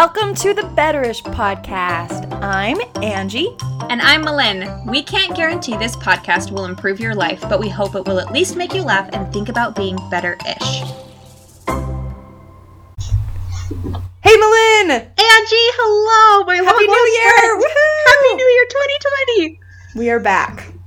Welcome to the Betterish podcast. I'm Angie. And I'm Malin. We can't guarantee this podcast will improve your life, but we hope it will at least make you laugh and think about being better ish. Hey, Malin! Angie, hello! My Happy New Year! Happy New Year 2020! We are back.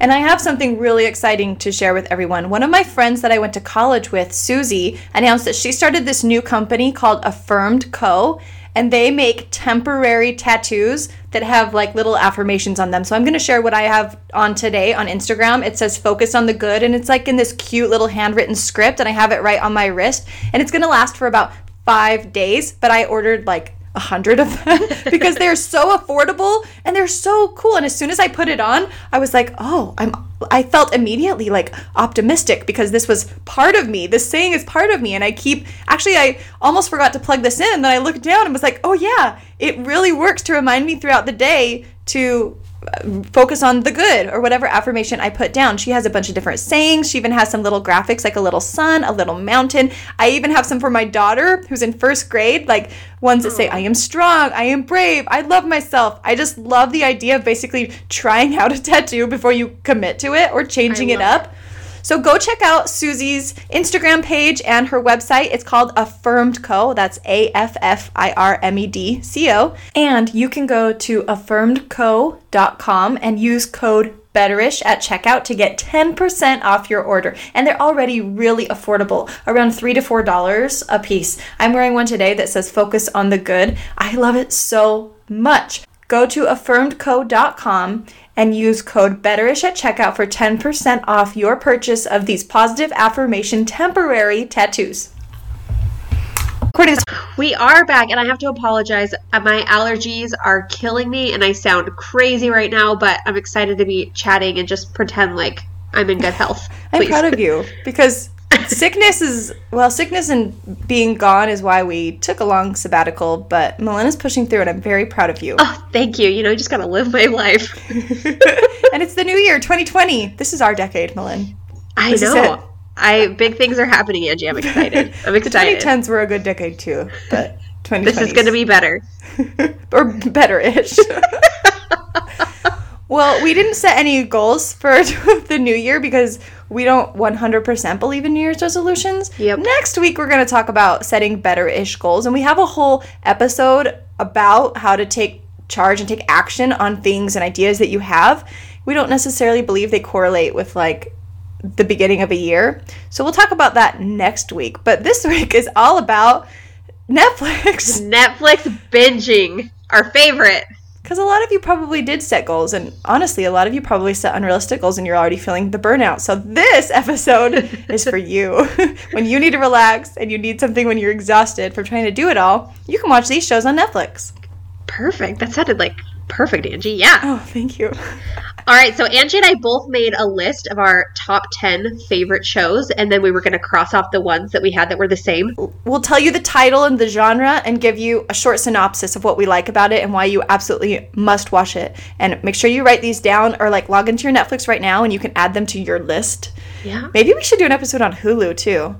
And I have something really exciting to share with everyone. One of my friends that I went to college with, Susie, announced that she started this new company called Affirmed Co. And they make temporary tattoos that have like little affirmations on them. So I'm going to share what I have on today on Instagram. It says focus on the good. And it's like in this cute little handwritten script. And I have it right on my wrist. And it's going to last for about five days. But I ordered like a hundred of them because they're so affordable and they're so cool. And as soon as I put it on, I was like, oh, I'm I felt immediately like optimistic because this was part of me. This saying is part of me. And I keep actually I almost forgot to plug this in. And Then I looked down and was like, oh yeah, it really works to remind me throughout the day to focus on the good or whatever affirmation I put down. She has a bunch of different sayings. She even has some little graphics like a little sun, a little mountain. I even have some for my daughter who's in first grade, like ones that say, oh. I am strong, I am brave, I love myself. I just love the idea of basically trying out a tattoo before you commit to it or changing it up. It. So go check out Susie's Instagram page and her website. It's called Affirmed Co. That's A F F I R M E D C O. And you can go to affirmedco.com and use code Betterish at checkout to get 10% off your order. And they're already really affordable, around 3 to $4 a piece. I'm wearing one today that says focus on the good. I love it so much. Go to affirmedco.com and use code BETTERISH at checkout for 10% off your purchase of these positive affirmation temporary tattoos. We are back, and I have to apologize. Uh, my allergies are killing me, and I sound crazy right now, but I'm excited to be chatting and just pretend like I'm in good health. I'm proud of you because sickness is well sickness and being gone is why we took a long sabbatical but Melina's pushing through and i'm very proud of you. Oh thank you. You know you just gotta live my life. And it's the new year 2020 this is our decade Melin. I this know. i big things are happening angie. I'm excited. I'm excited. The 2010s were a good decade too but 2020 this is gonna be better. Or better-ish. Well we didn't set any goals for the new year because we don't 100% believe in New Year's resolutions. Yep. Next week, we're going to talk about setting better ish goals. And we have a whole episode about how to take charge and take action on things and ideas that you have. We don't necessarily believe they correlate with like the beginning of a year. So we'll talk about that next week. But this week is all about Netflix. Netflix binging, our favorite. Because a lot of you probably did set goals, and honestly, a lot of you probably set unrealistic goals and you're already feeling the burnout. So, this episode is for you. when you need to relax and you need something when you're exhausted from trying to do it all, you can watch these shows on Netflix. Perfect. That sounded like perfect, Angie. Yeah. Oh, thank you. All right, so Angie and I both made a list of our top 10 favorite shows, and then we were going to cross off the ones that we had that were the same. We'll tell you the title and the genre and give you a short synopsis of what we like about it and why you absolutely must watch it. And make sure you write these down or like log into your Netflix right now and you can add them to your list. Yeah. Maybe we should do an episode on Hulu too.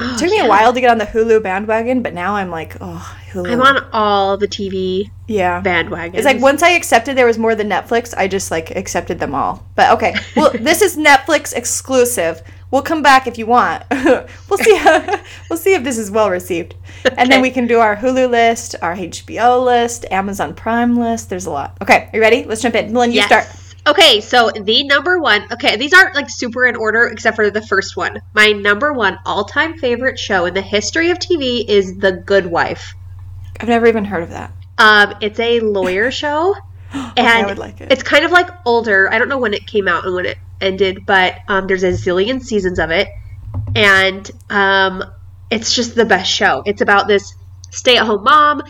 Oh, it took me yeah. a while to get on the Hulu bandwagon, but now I'm like, oh, Hulu. I'm on all the TV yeah bandwagon. It's like once I accepted there was more than Netflix, I just like accepted them all. But okay, well, this is Netflix exclusive. We'll come back if you want. we'll see. How, we'll see if this is well received, okay. and then we can do our Hulu list, our HBO list, Amazon Prime list. There's a lot. Okay, are you ready? Let's jump in. Melanie, you start. Okay, so the number one, okay, these aren't like super in order except for the first one. My number one all time favorite show in the history of TV is The Good Wife. I've never even heard of that. Um, it's a lawyer show. and okay, like it. it's kind of like older. I don't know when it came out and when it ended, but um, there's a zillion seasons of it. And um, it's just the best show. It's about this stay at home mom.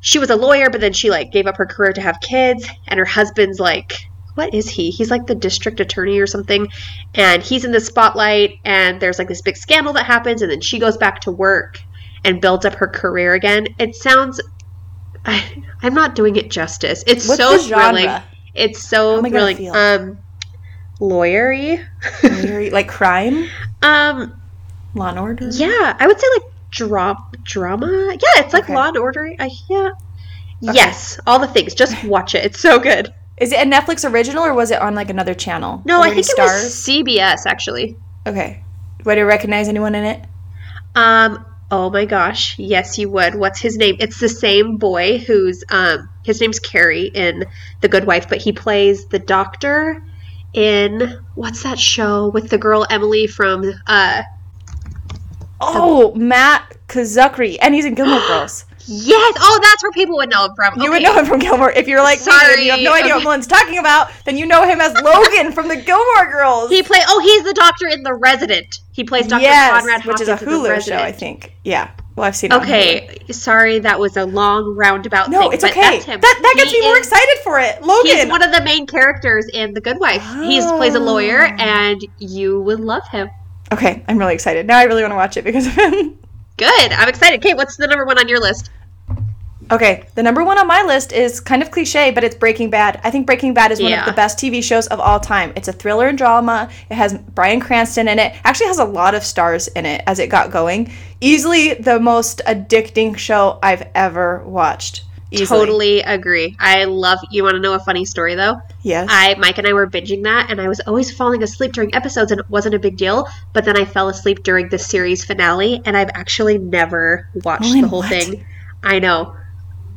She was a lawyer, but then she like gave up her career to have kids, and her husband's like what is he? He's like the district attorney or something. And he's in the spotlight, and there's like this big scandal that happens, and then she goes back to work and builds up her career again. It sounds. I, am not doing it justice. It's What's so thrilling. It's so thrilling. Um, lawyery. lawyery, like crime. Um, Law and Order. Yeah, I would say like drama. Drama? Yeah, it's like okay. Law and Order. I, yeah. Okay. Yes, all the things. Just watch it. It's so good. Is it a Netflix original or was it on like another channel? No, I think stars? it was CBS actually. Okay. Would you recognize anyone in it? Um. Oh my gosh. Yes, you would. What's his name? It's the same boy who's um. His name's Cary in The Good Wife, but he plays the doctor in what's that show with the girl Emily from uh. Oh, the- Matt Czuchry, and he's in Gilmore Girls. Yes. Oh, that's where people would know him from. You would know him from Gilmore. If you're like Sorry. me you have no idea okay. what Melin's talking about, then you know him as Logan from the Gilmore Girls. He play. Oh, he's the doctor in The Resident. He plays Dr. Yes, Conrad Hopkins which is a Hulu show, I think. Yeah. Well, I've seen it. Okay. Sorry, that was a long roundabout. Thing. No, thing, it's okay. That that gets he me more excited for it. Logan. He's one of the main characters in The Good Wife. Oh. He plays a lawyer, ah. and you would love him. Okay, I'm really excited. Now I really want to watch it because of him. Good. I'm excited. Kate, what's the number one on your list? Okay, the number one on my list is kind of cliche, but it's Breaking Bad. I think Breaking Bad is one yeah. of the best TV shows of all time. It's a thriller and drama. It has Bryan Cranston in it. Actually, has a lot of stars in it as it got going. Easily the most addicting show I've ever watched. Easily. Totally agree. I love. You want to know a funny story though? Yes. I Mike and I were binging that, and I was always falling asleep during episodes, and it wasn't a big deal. But then I fell asleep during the series finale, and I've actually never watched the whole what? thing. I know.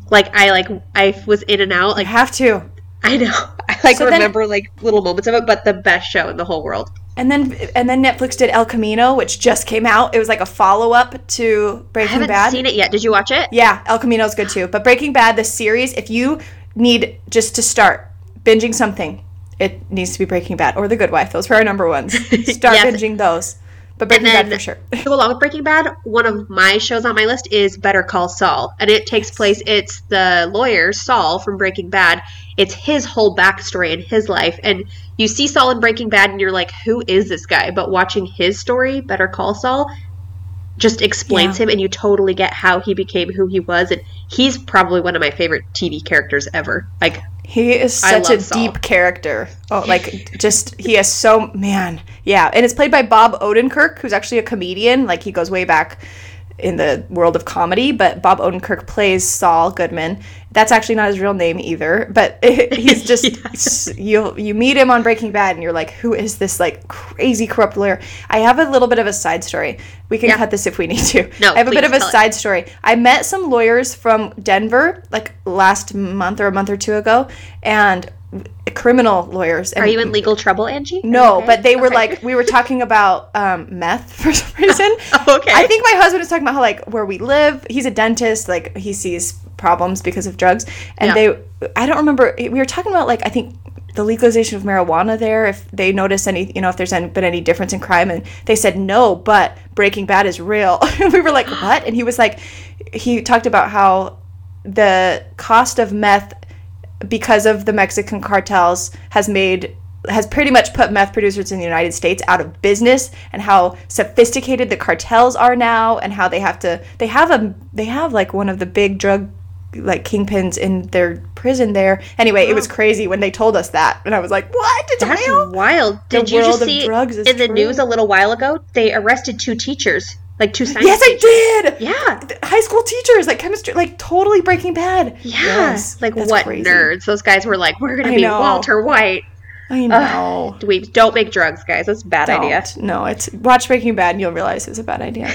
Like I like I was in and out. Like you have to. I know. I like so remember then, like little moments of it, but the best show in the whole world. And then and then Netflix did El Camino, which just came out. It was like a follow up to Breaking I haven't Bad. Seen it yet? Did you watch it? Yeah, El Camino is good too. But Breaking Bad, the series, if you need just to start binging something, it needs to be Breaking Bad or The Good Wife. Those were our number ones. Start yes. binging those. But Breaking Bad for sure. to go along with Breaking Bad, one of my shows on my list is Better Call Saul, and it takes place. It's the lawyer Saul from Breaking Bad. It's his whole backstory and his life, and you see Saul in Breaking Bad, and you're like, "Who is this guy?" But watching his story, Better Call Saul, just explains yeah. him, and you totally get how he became who he was, and he's probably one of my favorite TV characters ever. Like he is such a Saul. deep character. Oh, like just he has so man, yeah. And it's played by Bob Odenkirk, who's actually a comedian. Like he goes way back in the world of comedy, but Bob Odenkirk plays Saul Goodman. That's actually not his real name either, but it, he's just yes. you you meet him on Breaking Bad and you're like, who is this like crazy corrupt lawyer? I have a little bit of a side story. We can yeah. cut this if we need to. No, I have a bit of a side it. story. I met some lawyers from Denver like last month or a month or two ago, and criminal lawyers. And Are you in legal trouble, Angie? No, okay. but they were okay. like we were talking about um, meth for some reason. okay. I think my husband was talking about how like where we live. He's a dentist. Like he sees problems because of drugs, and yeah. they. I don't remember. We were talking about like I think the legalization of marijuana there. If they notice any, you know, if there's any, been any difference in crime, and they said no, but Breaking Bad is real. we were like, what? And he was like, he talked about how the cost of meth because of the Mexican cartels has made has pretty much put meth producers in the United States out of business and how sophisticated the cartels are now and how they have to they have a they have like one of the big drug like kingpins in their prison there. Anyway, it was crazy when they told us that, and I was like, "What? It's That's real? wild." Did the you just see in the news a little while ago? They arrested two teachers like two science. Yes, teachers. I did. Yeah, high school teachers, like chemistry, like totally Breaking Bad. Yeah, yes, like what crazy. nerds? Those guys were like, we're gonna I be know. Walter White. I know. Ugh, we don't make drugs, guys. That's a bad don't. idea. No, it's watch Breaking Bad and you'll realize it's a bad idea.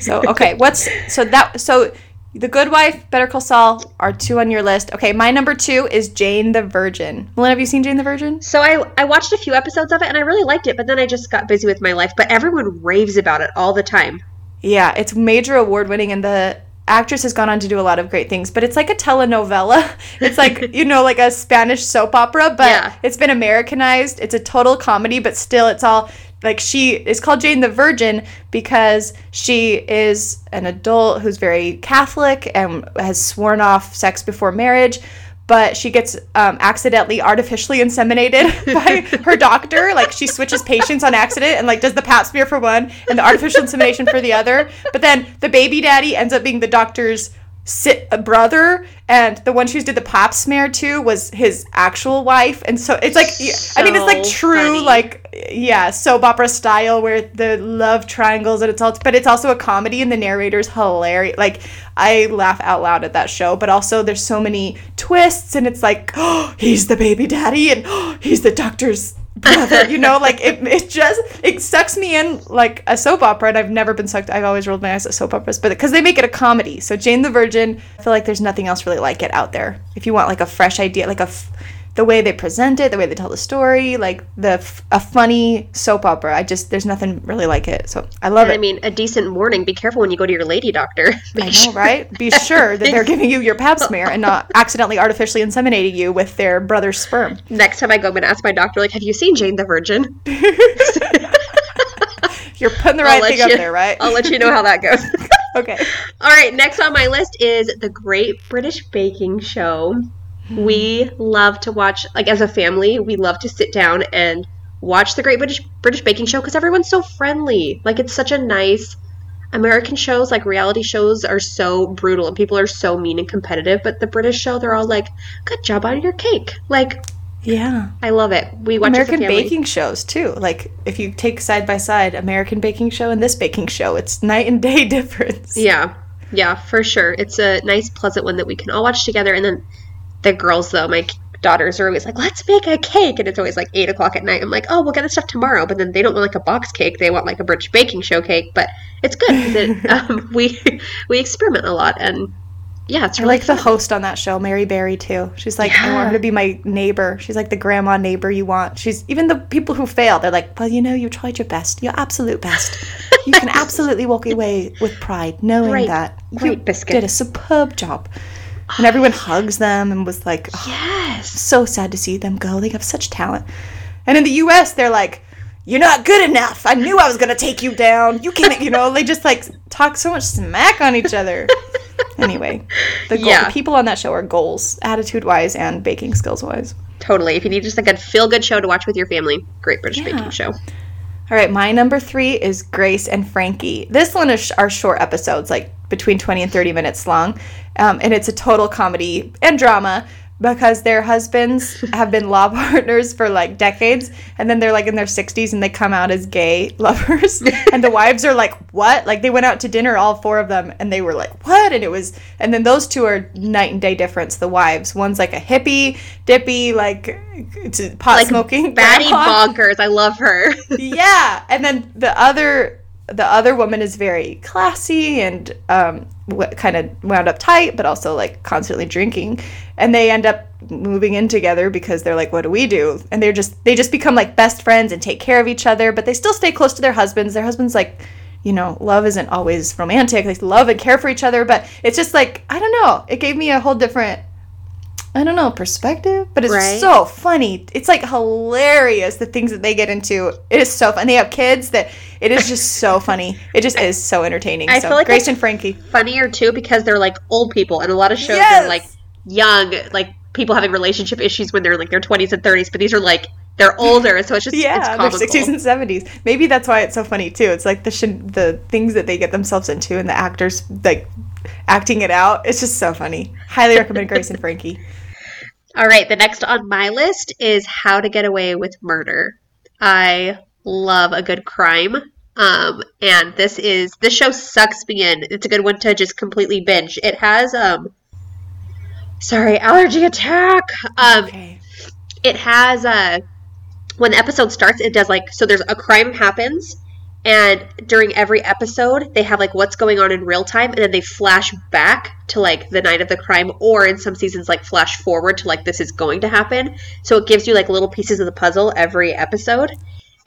so okay, what's so that so the Good Wife, Better Call Saul are two on your list. Okay, my number two is Jane the Virgin. Melina, have you seen Jane the Virgin? So I I watched a few episodes of it and I really liked it, but then I just got busy with my life. But everyone raves about it all the time. Yeah, it's major award winning, and the actress has gone on to do a lot of great things. But it's like a telenovela. It's like you know, like a Spanish soap opera, but yeah. it's been Americanized. It's a total comedy, but still, it's all like she is called Jane the Virgin because she is an adult who's very Catholic and has sworn off sex before marriage but she gets um, accidentally artificially inseminated by her doctor. Like she switches patients on accident and like does the pap smear for one and the artificial insemination for the other. But then the baby daddy ends up being the doctor's sit a brother and the one she did the pap smear to was his actual wife and so it's like so i mean it's like true funny. like yeah soap opera style where the love triangles and it's all but it's also a comedy and the narrator's hilarious like i laugh out loud at that show but also there's so many twists and it's like oh he's the baby daddy and oh, he's the doctor's brother you know like it, it just it sucks me in like a soap opera and i've never been sucked i've always rolled my eyes at soap operas but because they make it a comedy. So jane the virgin i feel like there's nothing else really like it out there. If you want like a fresh idea like a the way they present it, the way they tell the story, like the a funny soap opera. I just there's nothing really like it. So I love and it. I mean, a decent warning. Be careful when you go to your lady doctor. I know, right? Be sure that they're giving you your pap smear and not accidentally artificially inseminating you with their brother's sperm. Next time I go, I'm gonna ask my doctor, like, have you seen Jane the Virgin? You're putting the right thing you, up there, right? I'll let you know how that goes. okay. All right. Next on my list is the Great British Baking Show we love to watch like as a family we love to sit down and watch the great british british baking show because everyone's so friendly. Like it's such a nice american shows like reality shows are so brutal and people are so mean and competitive but the british show they're all like good job on your cake. Like yeah. I love it. We watch american baking shows too. Like if you take side by side american baking show and this baking show it's night and day difference. Yeah. Yeah for sure. It's a nice pleasant one that we can all watch together and then the girls though, my daughters are always like, let's make a cake. And it's always like eight o'clock at night. I'm like, oh, we'll get the stuff tomorrow. But then they don't want like a box cake. They want like a British baking show cake. But it's good it, um, we, we experiment a lot. And yeah, it's really I like fun. the host on that show, Mary Berry, too. She's like, yeah. I want her to be my neighbor. She's like the grandma neighbor you want. She's even the people who fail, they're like, well, you know, you tried your best, your absolute best. You can absolutely walk away with pride knowing right. that you biscuit. did a superb job and everyone hugs them and was like, oh, yes, so sad to see them go. They have such talent. And in the U.S., they're like, you're not good enough. I knew I was gonna take you down. You can't, you know, they just like talk so much smack on each other. anyway, the, goal, yeah. the people on that show are goals, attitude wise and baking skills wise. Totally. If you need just like a feel good show to watch with your family, great British yeah. baking show. All right, my number three is Grace and Frankie. This one is sh- are short episodes, like between 20 and 30 minutes long. Um, and it's a total comedy and drama because their husbands have been law partners for like decades. And then they're like in their 60s and they come out as gay lovers. And the wives are like what? Like they went out to dinner all four of them and they were like what? And it was and then those two are night and day difference the wives. One's like a hippie dippy like pot like smoking batty grandma. bonkers. I love her. Yeah. And then the other the other woman is very classy and um, kind of wound up tight, but also like constantly drinking. And they end up moving in together because they're like, what do we do? And they're just they just become like best friends and take care of each other, but they still stay close to their husbands. Their husbands like, you know, love isn't always romantic. They love and care for each other, but it's just like I don't know. It gave me a whole different I don't know, perspective, but it's right. so funny. It's like hilarious the things that they get into. It is so fun. They have kids that it is just so funny. It just is so entertaining. I so, feel like Grace and Frankie. Funnier too because they're like old people and a lot of shows yes! are like young, like people having relationship issues when they're like their 20s and 30s, but these are like they're older, so it's just yeah, it's they're 60s and 70s. Maybe that's why it's so funny too. It's like the sh- the things that they get themselves into and the actors like acting it out. It's just so funny. Highly recommend Grace and Frankie. All right, the next on my list is How to Get Away with Murder. I love a good crime. Um, and this is this show sucks me in. It's a good one to just completely binge. It has um sorry, allergy attack. Um okay. it has uh when the episode starts, it does like so there's a crime happens and during every episode they have like what's going on in real time and then they flash back to like the night of the crime or in some seasons like flash forward to like this is going to happen. So it gives you like little pieces of the puzzle every episode.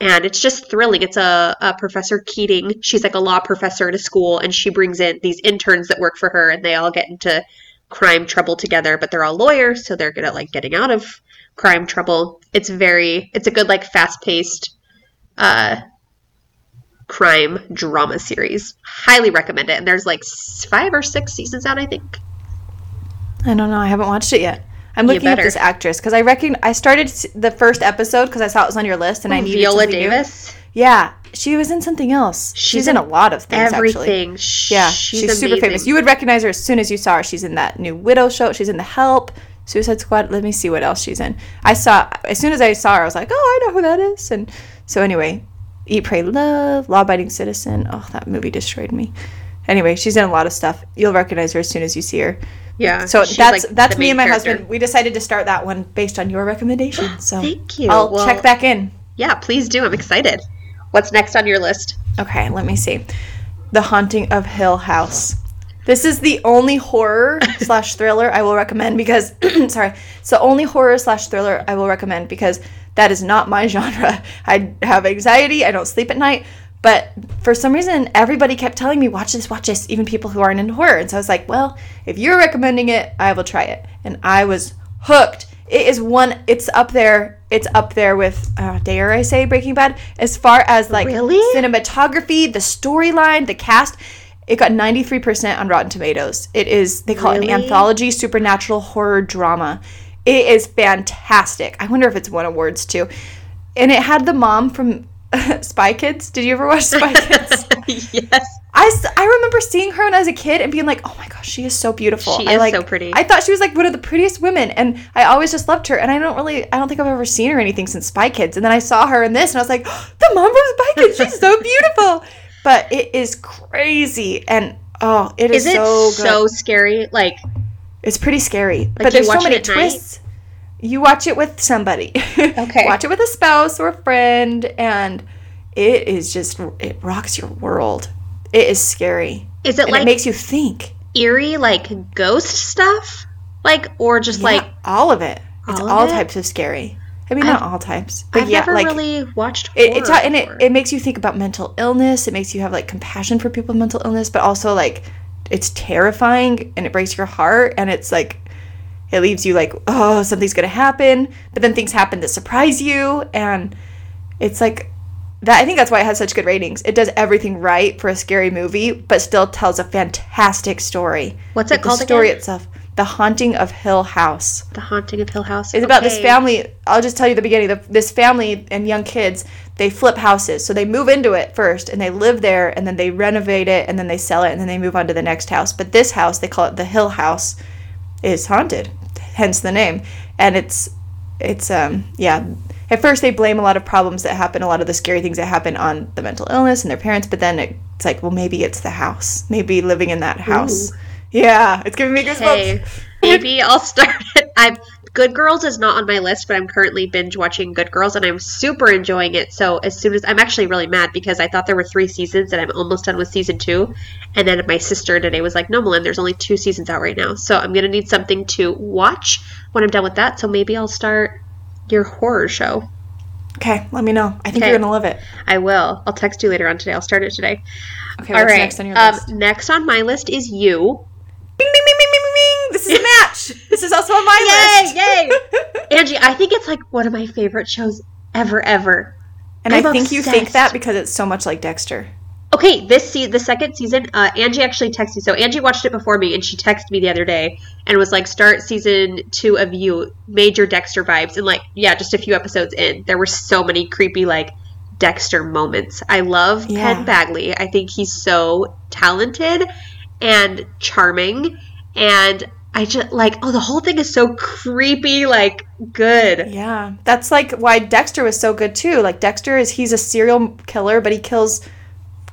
And it's just thrilling. It's a, a professor keating. She's like a law professor at a school and she brings in these interns that work for her and they all get into crime trouble together. But they're all lawyers so they're good at like getting out of crime trouble. It's very it's a good like fast paced uh crime drama series. Highly recommend it. And there's like five or six seasons out, I think. I don't know. I haven't watched it yet. I'm looking at this actress because I reckon I started the first episode because I saw it was on your list and I oh, needed Viola Davis. New. Yeah, she was in something else. She's, she's in, in, a lot of things. Everything. Actually. Yeah, she's, she's super famous. You would recognize her as soon as you saw her. She's in that new Widow show. She's in The Help, Suicide Squad. Let me see what else she's in. I saw as soon as I saw her, I was like, oh, I know who that is. And so anyway, Eat, Pray, Love, Law Abiding Citizen. Oh, that movie destroyed me. Anyway, she's in a lot of stuff. You'll recognize her as soon as you see her. Yeah. So that's like that's me and my character. husband. We decided to start that one based on your recommendation. So thank you. I'll well, check back in. Yeah, please do. I'm excited. What's next on your list? Okay, let me see. The Haunting of Hill House. This is the only horror slash thriller I will recommend because sorry, it's the only horror slash thriller I will recommend because that is not my genre. I have anxiety. I don't sleep at night. But for some reason, everybody kept telling me, watch this, watch this, even people who aren't into horror. And so I was like, well, if you're recommending it, I will try it. And I was hooked. It is one, it's up there, it's up there with, uh, dare I say, Breaking Bad, as far as like really? cinematography, the storyline, the cast. It got 93% on Rotten Tomatoes. It is, they call really? it an anthology supernatural horror drama. It is fantastic. I wonder if it's won awards too. And it had the mom from Spy Kids. Did you ever watch Spy Kids? yes. I, I remember seeing her when I was a kid and being like, oh my gosh, she is so beautiful. She I, is like, so pretty. I thought she was like one of the prettiest women, and I always just loved her. And I don't really, I don't think I've ever seen her anything since Spy Kids. And then I saw her in this, and I was like, oh, the mom from Spy Kids, she's so beautiful. but it is crazy, and oh, it is, is it so so scary. Like, it's pretty scary, like but there's so many twists. Night? You watch it with somebody. Okay. watch it with a spouse or a friend, and it is just it rocks your world. It is scary. Is it and like it makes you think eerie, like ghost stuff, like or just yeah, like all of it? It's all, all it? types of scary. I mean, not I've, all types, but I've yeah, never like, really watched. It, it's and it, it makes you think about mental illness. It makes you have like compassion for people with mental illness, but also like it's terrifying and it breaks your heart and it's like it leaves you like oh something's gonna happen, but then things happen that surprise you and it's like that I think that's why it has such good ratings. It does everything right for a scary movie, but still tells a fantastic story. What's it like called? The story again? itself. The Haunting of Hill House. The Haunting of Hill House. It's okay. about this family. I'll just tell you the beginning. this family and young kids, they flip houses. So they move into it first and they live there and then they renovate it and then they sell it and then they move on to the next house. But this house, they call it the Hill House, is haunted, hence the name. And it's, it's, um, yeah, at first they blame a lot of problems that happen, a lot of the scary things that happen on the mental illness and their parents, but then it's like, well, maybe it's the house. Maybe living in that house. Ooh. Yeah, it's giving me goosebumps. Okay. Maybe I'll start it. I'm Good Girls is not on my list, but I'm currently binge watching Good Girls and I'm super enjoying it. So as soon as I'm actually really mad because I thought there were three seasons and I'm almost done with season two. And then my sister today was like, No, Melinda, there's only two seasons out right now. So I'm gonna need something to watch when I'm done with that. So maybe I'll start your horror show. Okay, let me know. I think okay. you're gonna love it. I will. I'll text you later on today. I'll start it today. Okay, All right. next on your list? Um, next on my list is you. This is this is also on my yay, list. Yay, Angie, I think it's like one of my favorite shows ever, ever. And I'm i think obsessed. you think that because it's so much like Dexter. Okay, this se- the second season, uh, Angie actually texted me. So Angie watched it before me, and she texted me the other day and was like, "Start season two of You, major Dexter vibes." And like, yeah, just a few episodes in, there were so many creepy like Dexter moments. I love yeah. Penn Badgley. I think he's so talented and charming, and I just like, oh, the whole thing is so creepy, like good. Yeah, that's like why Dexter was so good too. Like Dexter is he's a serial killer, but he kills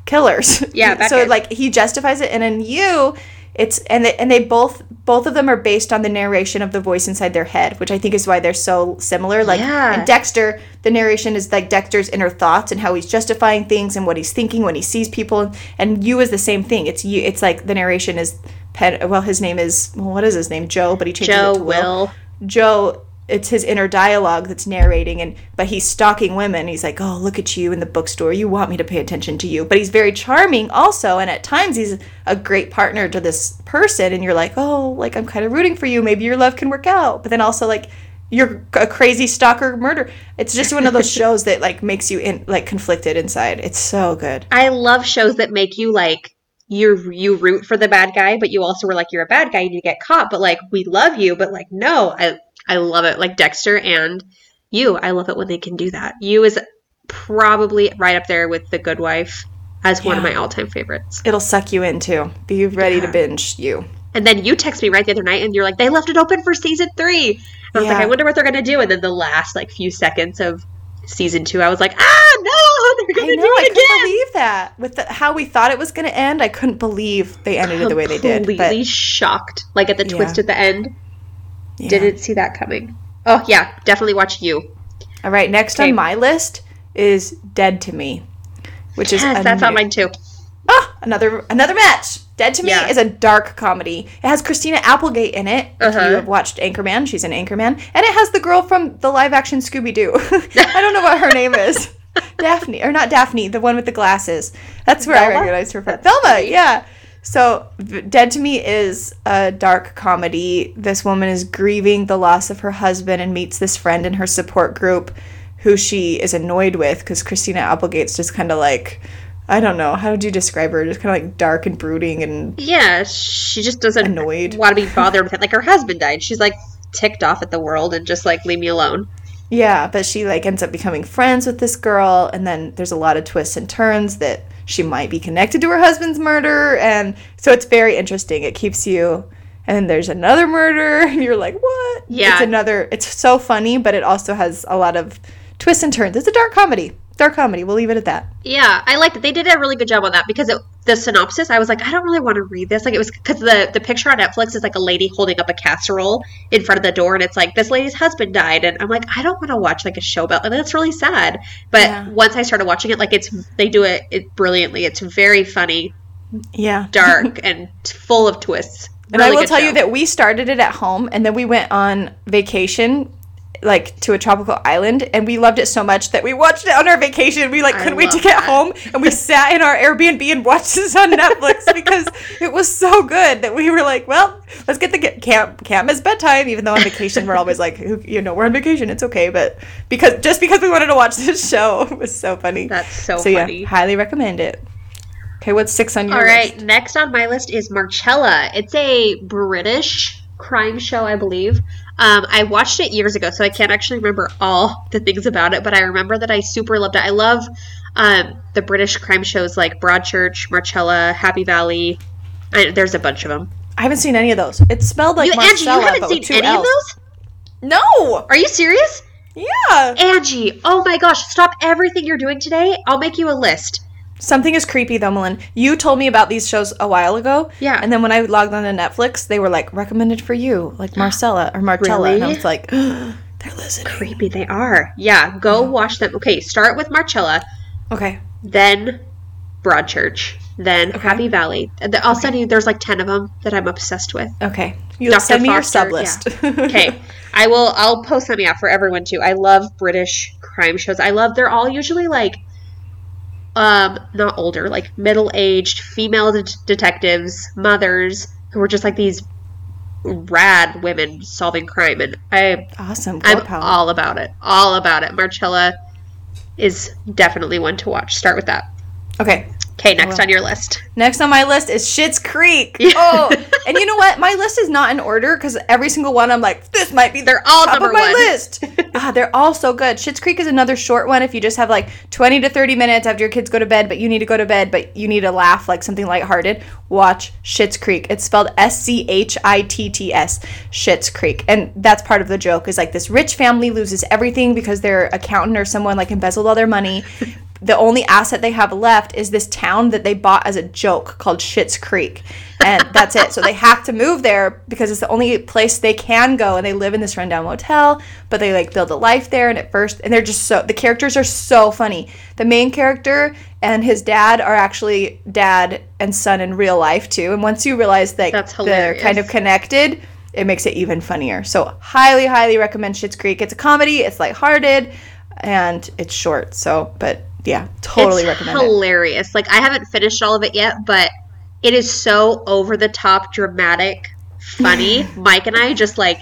killers. Yeah. so like he justifies it, and in you, it's and they, and they both both of them are based on the narration of the voice inside their head, which I think is why they're so similar. Like yeah. in Dexter, the narration is like Dexter's inner thoughts and how he's justifying things and what he's thinking when he sees people. And you is the same thing. It's you. It's like the narration is. Pen, well, his name is well, what is his name? Joe, but he changed Joe it to Will. Will. Joe it's his inner dialogue that's narrating and but he's stalking women. He's like oh look at you in the bookstore. You want me to pay attention to you. But he's very charming also and at times he's a great partner to this person and you're like oh like i'm kind of rooting for you. Maybe your love can work out. But then also like you're a crazy stalker murder. It's just one of those shows that like makes you in like conflicted inside. It's so good. I love shows that make you like you you root for the bad guy, but you also were like you're a bad guy and you get caught, but like we love you, but like no, I I love it. Like Dexter and you, I love it when they can do that. You is probably right up there with The Good Wife as yeah. one of my all-time favorites. It'll suck you in too. Be ready yeah. to binge you. And then you text me right the other night and you're like, they left it open for season three. And I was yeah. like, I wonder what they're gonna do. And then the last like few seconds of season two, I was like, ah no, they're gonna know, do it I again. couldn't believe that. With the, how we thought it was gonna end, I couldn't believe they ended it the way they did. Completely shocked. Like at the twist at the end. Didn't see that coming. Oh yeah, definitely watch you. All right, next okay. on my list is Dead to Me, which yes, is that's new- on mine too. Ah, another another match. Dead to Me yeah. is a dark comedy. It has Christina Applegate in it. Uh-huh. If you have watched Anchorman, she's in Anchorman, and it has the girl from the live action Scooby Doo. I don't know what her name is. Daphne or not Daphne, the one with the glasses. That's where Velma? I recognize her from. Velma, yeah. So, Dead to Me is a dark comedy. This woman is grieving the loss of her husband and meets this friend in her support group who she is annoyed with because Christina Applegate's just kind of like, I don't know, how would you describe her? Just kind of like dark and brooding and. Yeah, she just doesn't annoyed. want to be bothered with it. Like her husband died. She's like ticked off at the world and just like, leave me alone. Yeah, but she like ends up becoming friends with this girl, and then there's a lot of twists and turns that she might be connected to her husband's murder, and so it's very interesting. It keeps you, and then there's another murder, and you're like, what? Yeah, it's another. It's so funny, but it also has a lot of twists and turns. It's a dark comedy dark comedy. We'll leave it at that. Yeah, I liked it. They did a really good job on that because it, the synopsis, I was like, I don't really want to read this. Like it was because the the picture on Netflix is like a lady holding up a casserole in front of the door, and it's like this lady's husband died, and I'm like, I don't want to watch like a show about. And that's really sad. But yeah. once I started watching it, like it's they do it, it brilliantly. It's very funny. Yeah, dark and full of twists. And really I will tell show. you that we started it at home, and then we went on vacation like to a tropical island and we loved it so much that we watched it on our vacation. We like couldn't wait to get that. home and we sat in our airbnb and watched this on netflix because it was so good that we were like well let's get the camp camp is bedtime even though on vacation we're always like you know we're on vacation it's okay but because just because we wanted to watch this show it was so funny. That's so, so funny. yeah highly recommend it. Okay what's six on your all right list? next on my list is marcella. It's a british crime show i believe um, I watched it years ago, so I can't actually remember all the things about it, but I remember that I super loved it. I love um, the British crime shows like Broadchurch, Marcella, Happy Valley. I, there's a bunch of them. I haven't seen any of those. It smelled like you, Marcella, Angie, you haven't seen any L's. of those? No. Are you serious? Yeah. Angie, oh my gosh, stop everything you're doing today. I'll make you a list. Something is creepy though, Malin. You told me about these shows a while ago. Yeah. And then when I logged on to Netflix, they were like recommended for you, like Marcella or Marcella. Really? And I was like, they're listening. Creepy they are. Yeah, go yeah. watch them. Okay, start with Marcella. Okay. Then Broadchurch. Then okay. Happy Valley. I'll okay. send you. There's like ten of them that I'm obsessed with. Okay. You send me your sub list. Yeah. okay. I will. I'll post them out for everyone too. I love British crime shows. I love. They're all usually like um, not older, like middle aged female de- detectives, mothers who were just like these rad women solving crime, and I awesome. I'm power. all about it. All about it. Marcella is definitely one to watch. Start with that. Okay. Okay, next on your list. Next on my list is Schitt's Creek. Oh, and you know what? My list is not in order because every single one I'm like, this might be they're all top of my one. list. ah, they're all so good. Schitt's Creek is another short one if you just have like 20 to 30 minutes after your kids go to bed, but you need to go to bed, but you need to laugh like something lighthearted. Watch Schitt's Creek. It's spelled S C H I T T S. Schitt's Creek, and that's part of the joke. Is like this rich family loses everything because their accountant or someone like embezzled all their money the only asset they have left is this town that they bought as a joke called Schitt's Creek. And that's it. So they have to move there because it's the only place they can go and they live in this rundown motel, but they like build a life there and at first and they're just so the characters are so funny. The main character and his dad are actually dad and son in real life too. And once you realize that they're kind of connected, it makes it even funnier. So highly, highly recommend Schitt's Creek. It's a comedy, it's lighthearted, and it's short. So but yeah, totally it's recommend hilarious. It. Like I haven't finished all of it yet, but it is so over the top dramatic, funny. Mike and I just like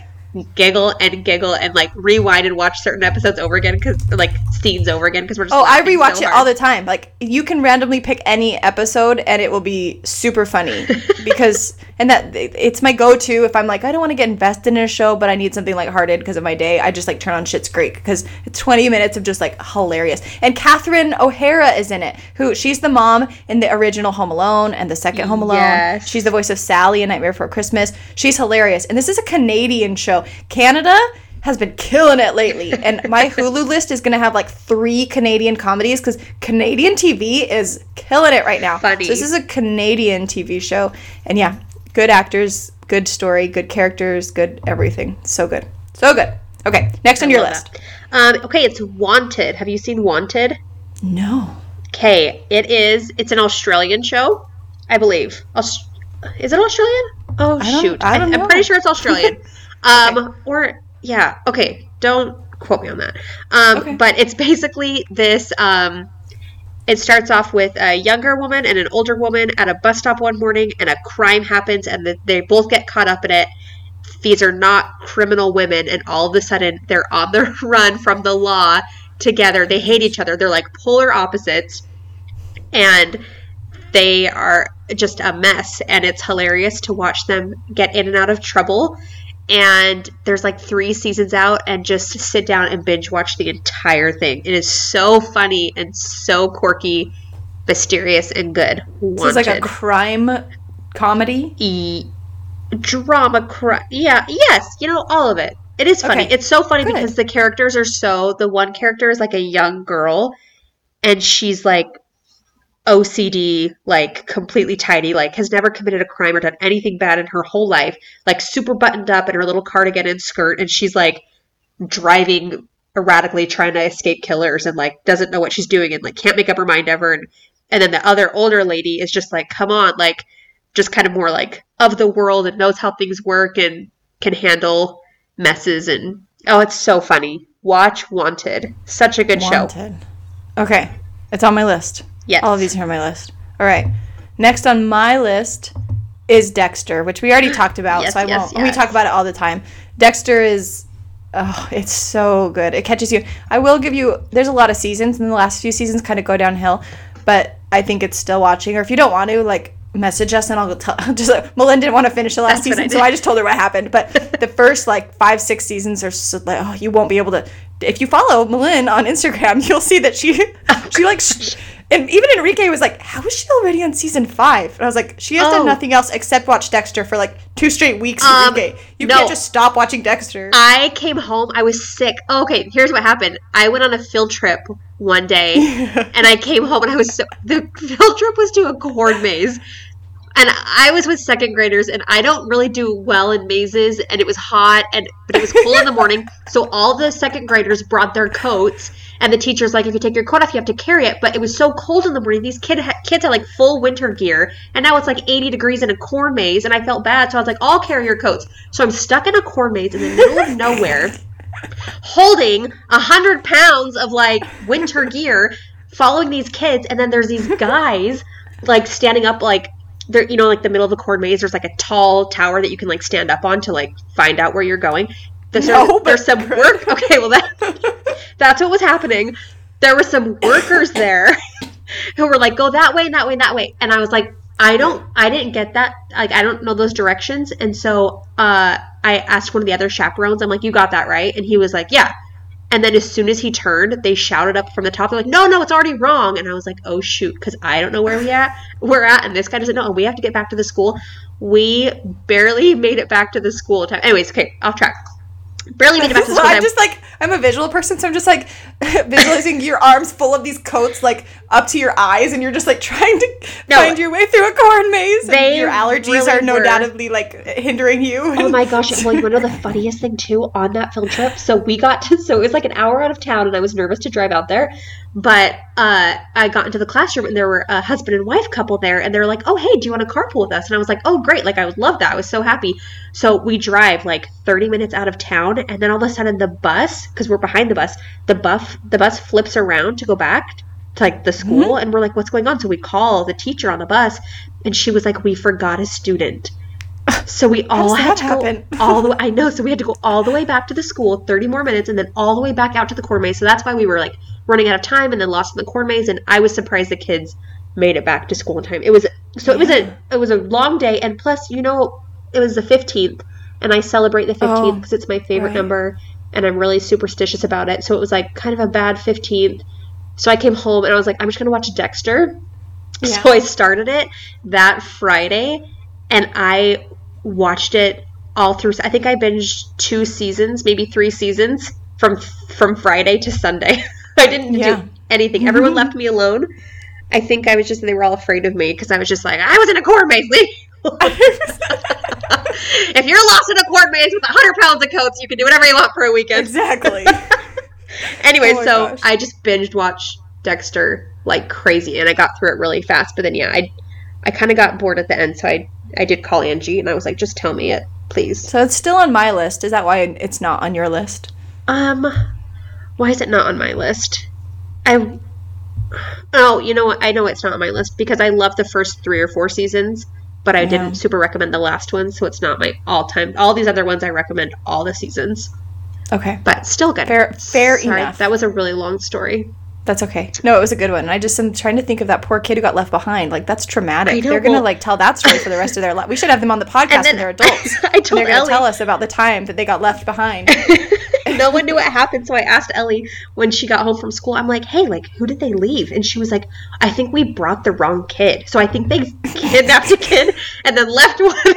giggle and giggle and like rewind and watch certain episodes over again because like scenes over again because we're just oh I rewatch so it all the time. Like you can randomly pick any episode and it will be super funny because and that it's my go-to if I'm like I don't want to get invested in a show but I need something like hearted because of my day. I just like turn on Schitt's Creek because it's 20 minutes of just like hilarious. And Catherine O'Hara is in it. Who she's the mom in the original Home Alone and the second Home Alone. Yes. She's the voice of Sally in Nightmare Before Christmas. She's hilarious. And this is a Canadian show. Canada has been killing it lately. And my Hulu list is going to have like three Canadian comedies because Canadian TV is killing it right now. Funny. So this is a Canadian TV show. And yeah, good actors, good story, good characters, good everything. So good. So good. Okay, next on your list. Um, okay, it's Wanted. Have you seen Wanted? No. Okay, it is. It's an Australian show, I believe. Aust- is it Australian? Oh I shoot! I am pretty sure it's Australian. Um, okay. or yeah, okay. Don't quote me on that. Um, okay. but it's basically this. Um, it starts off with a younger woman and an older woman at a bus stop one morning, and a crime happens, and the, they both get caught up in it. These are not criminal women, and all of a sudden they're on the run from the law together. They hate each other. They're like polar opposites, and they are just a mess. And it's hilarious to watch them get in and out of trouble and there's like three seasons out and just sit down and binge watch the entire thing. It is so funny and so quirky mysterious and good. So it's like a crime comedy? E- drama crime yeah yes you know all of it. It is funny. Okay. it's so funny good. because the characters are so the one character is like a young girl and she's like OCD, like completely tidy, like has never committed a crime or done anything bad in her whole life, like super buttoned up in her little cardigan and skirt, and she's like driving erratically trying to escape killers and like doesn't know what she's doing and like can't make up her mind ever and and then the other older lady is just like come on like just kind of more like of the world and knows how things work and can handle messes and oh it's so funny. Watch wanted. Such a good wanted. show okay it's on my list Yes. All of these are on my list. All right. Next on my list is Dexter, which we already talked about, yes, so I yes, won't. Yes. We talk about it all the time. Dexter is, oh, it's so good. It catches you. I will give you. There's a lot of seasons, and the last few seasons kind of go downhill, but I think it's still watching. Or if you don't want to, like, message us and I'll tell. Just like, Malin didn't want to finish the last That's season, I so I just told her what happened. But the first like five, six seasons are so, like, oh, you won't be able to. If you follow Malin on Instagram, you'll see that she she like and even Enrique was like, "How is she already on season five? And I was like, "She has oh. done nothing else except watch Dexter for like two straight weeks." Um, Enrique, you no. can't just stop watching Dexter. I came home. I was sick. Oh, okay, here's what happened. I went on a field trip one day, and I came home and I was so the field trip was to a corn maze. And I was with second graders, and I don't really do well in mazes. And it was hot, and but it was cool in the morning. So all the second graders brought their coats, and the teacher's like, if you take your coat off, you have to carry it. But it was so cold in the morning. These kid ha- kids had like full winter gear, and now it's like 80 degrees in a corn maze, and I felt bad. So I was like, I'll carry your coats. So I'm stuck in a corn maze in the middle of nowhere, holding a hundred pounds of like winter gear, following these kids, and then there's these guys like standing up like there you know like the middle of a corn maze there's like a tall tower that you can like stand up on to like find out where you're going there's, no, there's some work okay well that that's what was happening. There were some workers there who were like, go that way and that way and that way. And I was like, I don't, I didn't get that. Like, I don't know those directions. And so uh, I asked one of the other chaperones, I'm like, you got that right? And he was like, yeah. And then as soon as he turned, they shouted up from the top. They're like, "No, no, it's already wrong!" And I was like, "Oh shoot!" Because I don't know where we at. We're at, and this guy doesn't know. And we have to get back to the school. We barely made it back to the school time. Anyways, okay, off track barely made it back to school. I'm just like I'm a visual person, so I'm just like visualizing your arms full of these coats like up to your eyes, and you're just like trying to no, find your way through a corn maze. They your allergies really are no doubtly like hindering you. Oh my gosh! Well, you know the funniest thing too on that film trip. So we got to so it was like an hour out of town, and I was nervous to drive out there. But uh, I got into the classroom and there were a husband and wife couple there, and they're like, "Oh, hey, do you want to carpool with us?" And I was like, "Oh, great! Like I would love that. I was so happy." So we drive like 30 minutes out of town, and then all of a sudden the bus, because we're behind the bus, the buff the bus flips around to go back to like the school, mm-hmm. and we're like, "What's going on?" So we call the teacher on the bus, and she was like, "We forgot a student." So we all had to happen? go all the way. I know. So we had to go all the way back to the school, 30 more minutes, and then all the way back out to the corn maze. So that's why we were like running out of time and then lost in the corn maze. And I was surprised the kids made it back to school in time. It was so it was a it was a long day, and plus, you know, it was the 15th, and I celebrate the 15th because oh, it's my favorite right. number, and I'm really superstitious about it. So it was like kind of a bad 15th. So I came home and I was like, I'm just gonna watch Dexter. Yeah. So I started it that Friday, and I watched it all through. I think I binged two seasons, maybe three seasons from from Friday to Sunday. I didn't yeah. do anything. Everyone mm-hmm. left me alone. I think I was just they were all afraid of me because I was just like I was in a corn maze. if you're lost in a corn maze with hundred pounds of coats, you can do whatever you want for a weekend. Exactly. anyway, oh so gosh. I just binged watched Dexter like crazy, and I got through it really fast. But then yeah, I I kind of got bored at the end, so I I did call Angie and I was like, just tell me it, please. So it's still on my list. Is that why it's not on your list? Um, why is it not on my list? I oh, you know what? I know it's not on my list because I love the first three or four seasons, but I yeah. didn't super recommend the last one, so it's not my all time. All these other ones I recommend all the seasons. Okay, but still good. Fair, fair Sorry, enough. That was a really long story. That's okay. No, it was a good one. I just am trying to think of that poor kid who got left behind. Like that's traumatic. They're gonna like tell that story for the rest of their life. We should have them on the podcast when they're adults. I told they're gonna tell us about the time that they got left behind. no one knew what happened, so I asked Ellie when she got home from school. I'm like, "Hey, like, who did they leave?" And she was like, "I think we brought the wrong kid. So I think they kidnapped a kid and then left one."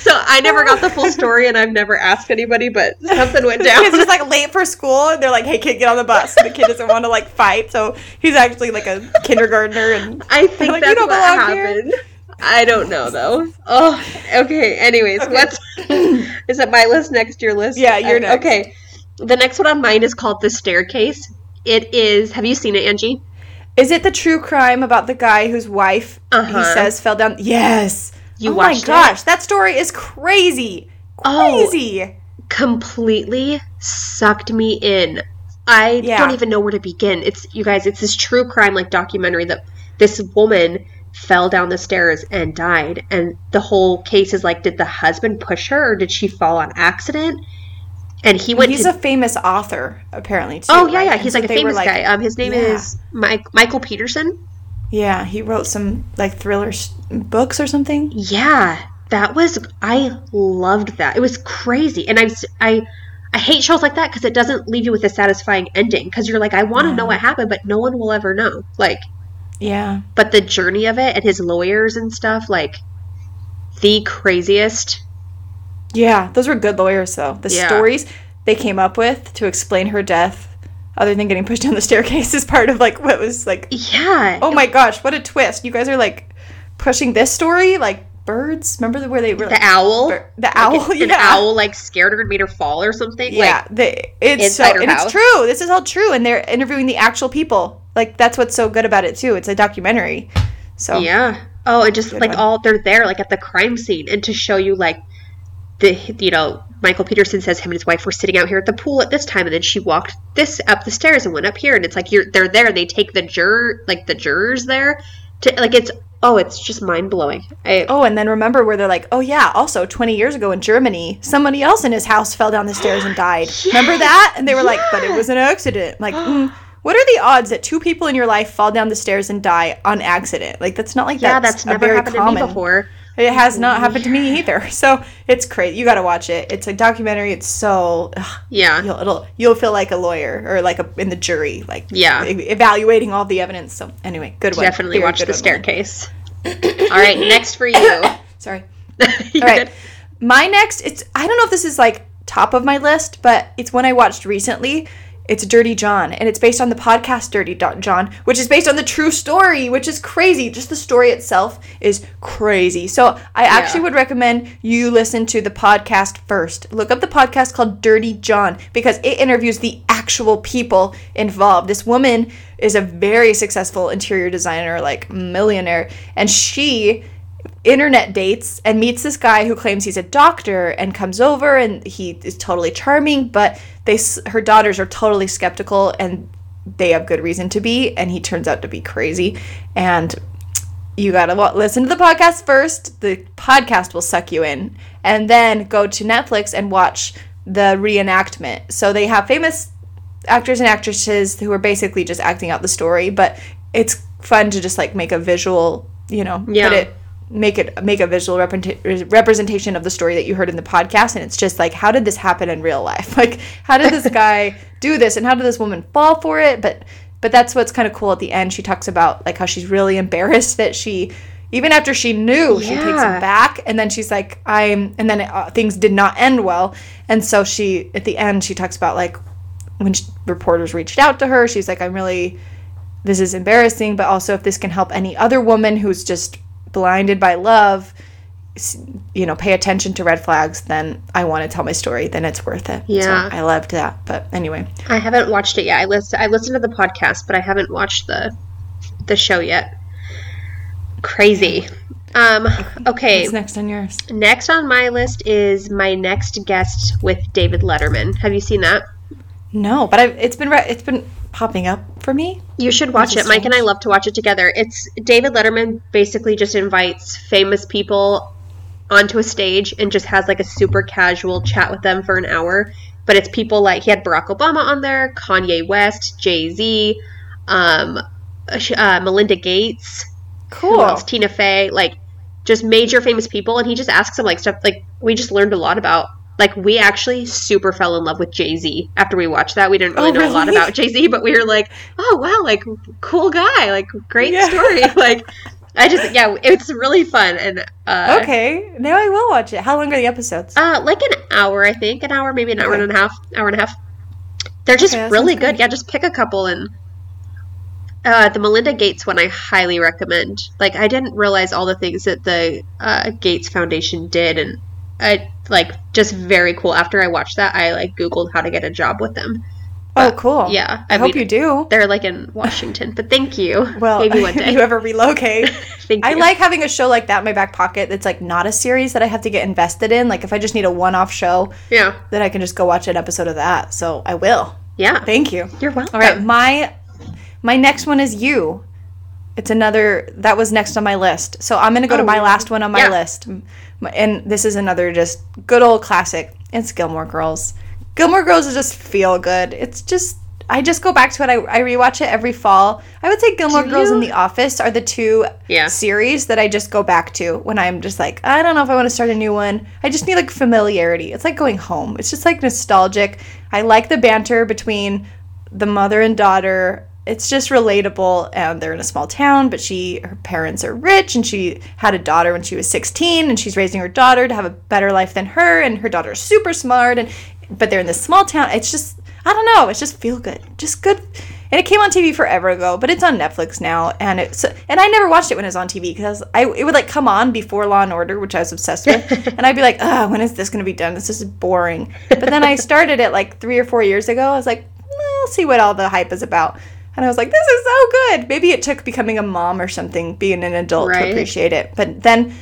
So I never got the full story, and I've never asked anybody, but something went down. He's just like late for school, and they're like, "Hey, kid, get on the bus." And the kid doesn't want to like fight, so he's actually like a kindergartner, and I think like, that's what happened. Here. I don't know though. Oh, okay. Anyways, okay. what's is it my list next? To your list? Yeah, you're uh, next. Okay. The next one on mine is called The Staircase. It is. Have you seen it, Angie? Is it the true crime about the guy whose wife uh-huh. he says fell down? Yes. You oh my gosh, it? that story is crazy. Crazy. Oh, completely sucked me in. I yeah. don't even know where to begin. It's you guys, it's this true crime like documentary that this woman fell down the stairs and died and the whole case is like did the husband push her or did she fall on accident? And he went He's to, a famous author apparently too. Oh yeah, right? yeah, he's and like so a famous like, guy. Um his name yeah. is Mike Michael Peterson. Yeah, he wrote some like thriller books or something. Yeah, that was I loved that. It was crazy, and I I I hate shows like that because it doesn't leave you with a satisfying ending. Because you're like, I want to yeah. know what happened, but no one will ever know. Like, yeah. But the journey of it and his lawyers and stuff, like, the craziest. Yeah, those were good lawyers though. The yeah. stories they came up with to explain her death other than getting pushed down the staircase is part of like what was like yeah. oh my gosh what a twist. You guys are like pushing this story? Like birds? Remember the, where they were the like, owl? Bir- the like owl an, yeah. owl like scared her and made her fall or something? Yeah like, the, it's so and it's true. This is all true and they're interviewing the actual people. Like that's what's so good about it too. It's a documentary so. Yeah. Oh and just like one. all they're there like at the crime scene and to show you like the you know Michael Peterson says him and his wife were sitting out here at the pool at this time, and then she walked this up the stairs and went up here, and it's like you're they're there. They take the juror like the jurors there to like it's oh it's just mind blowing. Oh, and then remember where they're like, oh yeah, also 20 years ago in Germany, somebody else in his house fell down the stairs and died. yes, remember that? And they were like, but it was an accident. Like. Mm, what are the odds that two people in your life fall down the stairs and die on accident? Like that's not like yeah, that's, that's never happened common. to me before. It has not happened to me either. So it's crazy. You got to watch it. It's a documentary. It's so ugh, yeah. You'll it'll you'll feel like a lawyer or like a in the jury, like yeah, evaluating all the evidence. So anyway, good one. Definitely watch the staircase. all right, next for you. Sorry. all right, good? my next. It's I don't know if this is like top of my list, but it's one I watched recently. It's Dirty John, and it's based on the podcast Dirty John, which is based on the true story, which is crazy. Just the story itself is crazy. So I actually yeah. would recommend you listen to the podcast first. Look up the podcast called Dirty John because it interviews the actual people involved. This woman is a very successful interior designer, like millionaire, and she internet dates and meets this guy who claims he's a doctor and comes over and he is totally charming but they her daughters are totally skeptical and they have good reason to be and he turns out to be crazy and you gotta listen to the podcast first. The podcast will suck you in, and then go to Netflix and watch the reenactment. So they have famous actors and actresses who are basically just acting out the story, but it's fun to just like make a visual, you know, Yeah. put it make it make a visual represent- representation of the story that you heard in the podcast and it's just like how did this happen in real life? Like how did this guy do this and how did this woman fall for it? But but that's what's kind of cool at the end. She talks about like how she's really embarrassed that she even after she knew she takes Yeah. it back and then she's like i'm and then uh, things did not end well. And so she at the end she talks about like when sh reporters reached out to her she's like i'm really this is embarrassing but also if this can help any other woman who's just blinded by love you know pay attention to red flags then i want to tell my story then it's worth it Yeah. so i loved that but anyway I haven't watched it yet. I listen I listened to the podcast, but I haven't watched the the show yet. Crazy. Um okay. what's next on yours Next on my list is my next guest with David Letterman. Have you seen that? no but I've, it's been re- it's been popping up for me You should watch it. Mike and I love to watch it together. It's David Letterman basically just invites famous people onto a stage and just has like a super casual chat with them for an hour. But it's people like he had Barack Obama on there, Kanye West, Jay Z, um, uh, Melinda Gates, cool else? Tina Fey, like just major famous people, and he just asks them like stuff like we just learned a lot about. Like we actually super fell in love with Jay Z after we watched that. We didn't really Oh, know a lot about Jay Z, but we were like, oh wow, like cool guy, like great Yeah. story. like I just yeah, it's really fun and uh, okay now i will watch it how long are the episodes uh, like an hour, I think, an hour, maybe an hour Okay. and a half, hour and a half. They're just Okay, really good. good. Yeah, just pick a couple and. Uh, the Melinda Gates one I highly recommend. Like I didn't realize all the things that the uh, Gates Foundation did, and I like just very cool. After I watched that, I like Googled how to get a job with them. oh cool Yeah, i, I, hope mean, you do They're like in Washington, but thank you. well maybe one if day. you ever relocate thank you. I like having a show like that in my back pocket that's like not a series that I have to get invested in. Like if I just need a one off show, Yeah, then I can just go watch an episode of that. So I will. yeah. Thank you. You're welcome. All right, my my next one is you. It's another that was next on my list. So I'm going to go to Oh, my last one on my Yeah. list. And this is another just good old classic. It's Gilmore Girls. Gilmore Girls is just feel good. It's just I just go back to it. I, I rewatch it every fall. I would say Gilmore Do Girls and? The Office are the two Yeah. series that I just go back to when I'm just like, I don't know if I want to start a new one. I just need like familiarity. It's like going home. It's just like nostalgic. I like the banter between the mother and daughter. It's just relatable and they're in a small town, but she her parents are rich and she had a daughter when she was 16 and she's raising her daughter to have a better life than her and her daughter's super smart and but they're in this small town. It's just I don't know, it's just feel good. Just good. And it came on TV forever ago, but it's on Netflix now and it's and I never watched it when it was on TV because I it would like come on before Law and Order, which I was obsessed with. and I'd be like, "Ah, when is this going to be done? This is boring." But then I started it like 3 or 4 years ago. I was like, "Well, I'll see what all the hype is about." And I was like, this is so good. Maybe it took becoming a mom or something, being an adult Right. to appreciate it. But then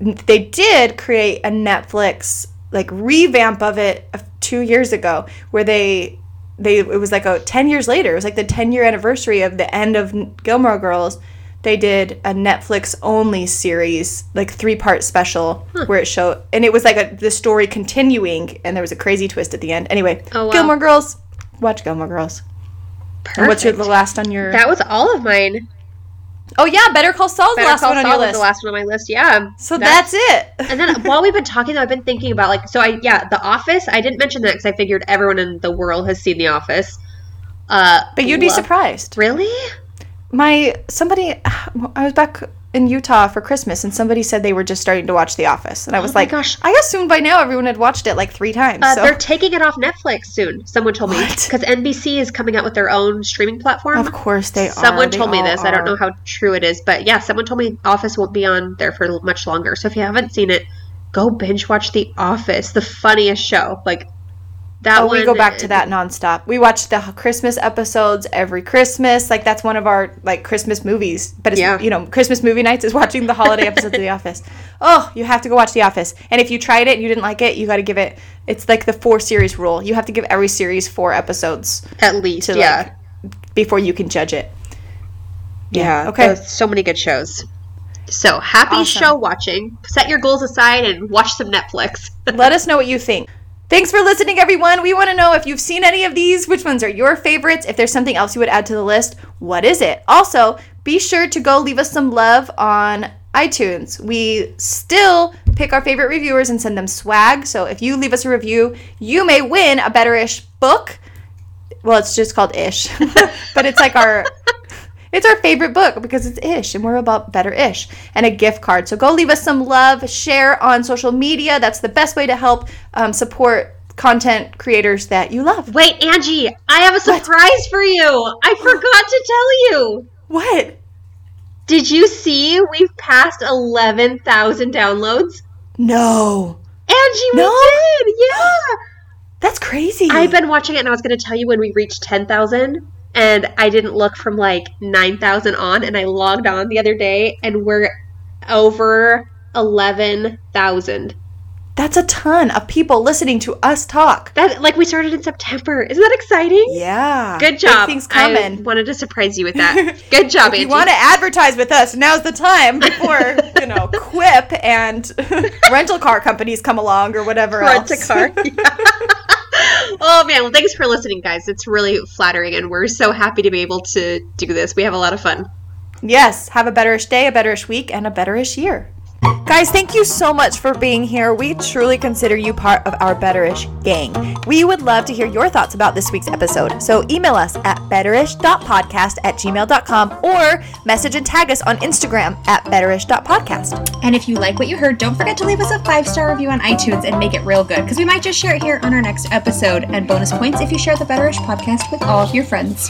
they did create a Netflix like revamp of it two years ago, where they they it was like a ten years later. It was like the ten year anniversary of the end of Gilmore Girls. They did a Netflix only series, like three part special, where it showed, and it was like a the story continuing, and there was a crazy twist at the end. Anyway, Oh, wow. Gilmore Girls, watch Gilmore Girls. And what's your, the last on your? That was all of mine. oh yeah, Better Call Saul's Better last Call one on Saul your list. the last one on my list. Yeah. so that's, it. And then while we've been talking, though, I've been thinking about like so. I yeah, The Office. I didn't mention that because I figured everyone in the world has seen The Office. Uh, but you'd be surprised. Really? My somebody, I was back in Utah for Christmas, and somebody said they were just starting to watch The Office, and I was Oh like, gosh. I assumed by now everyone had watched it like three times. Uh, so They're taking it off Netflix soon. Someone told me because NBC is coming out with their own streaming platform. of course they are. Someone told me this. I don't know how true it is, but yeah, someone told me Office won't be on there for much longer. So if you haven't seen it, go binge watch The Office, the funniest show. Like that Oh, we go back to that nonstop. We watch the Christmas episodes every Christmas. Like that's one of our like Christmas movies. But it's Yeah. you know Christmas movie nights is watching the holiday episodes of The Office. Oh, you have to go watch The Office. And if you tried it and you didn't like it, you got to give it. It's like the four series rule. You have to give every series four episodes At least, to yeah. like before you can judge it. yeah. okay. those- So many good shows. So happy awesome. show watching. Set your goals aside and watch some Netflix. Let us know what you think. Thanks for listening, everyone. We want to know if you've seen any of these, which ones are your favorites. If there's something else you would add to the list, what is it? Also, be sure to go leave us some love on iTunes. We still pick our favorite reviewers and send them swag. So if you leave us a review, you may win a Better Ish book. Well, it's just called Ish, but it's like our it's our favorite book because it's ish and we're about better ish and a gift card. So go leave us some love, share on social media. That's the best way to help um, support content creators that you love. Wait, Angie, I have a surprise what? for you. I forgot to tell you. What? Did you see we've passed 11,000 downloads? No. Angie, we no? did. Yeah. That's crazy. I've been watching it and I was going to tell you when we reached 10,000 and I didn't look from like 9,000 on and I logged on the other day and we're over 11,000. That's a ton of people listening to us talk. That like we started in September. Isn't that exciting? Yeah. Good job. Big things coming. I wanted to surprise you with that. Good job, if Angie. you want to advertise with us, now's the time before, you know, Quip and rental car companies come along or whatever. Rent a car. Yeah oh man, well thanks for listening guys. It's really flattering and we're so happy to be able to do this. We have a lot of fun. Yes, have a betterish day, a betterish week, and a betterish year. Guys, thank you so much for being here. We truly consider you part of our Betterish gang. We would love to hear your thoughts about this week's episode. So email us at betterish.podcast at gmail.com or message and tag us on Instagram at betterish.podcast. And if you like what you heard, don't forget to leave us a five star review on iTunes and make it real good because we might just share it here on our next episode. And bonus points if you share the Betterish podcast with all of your friends.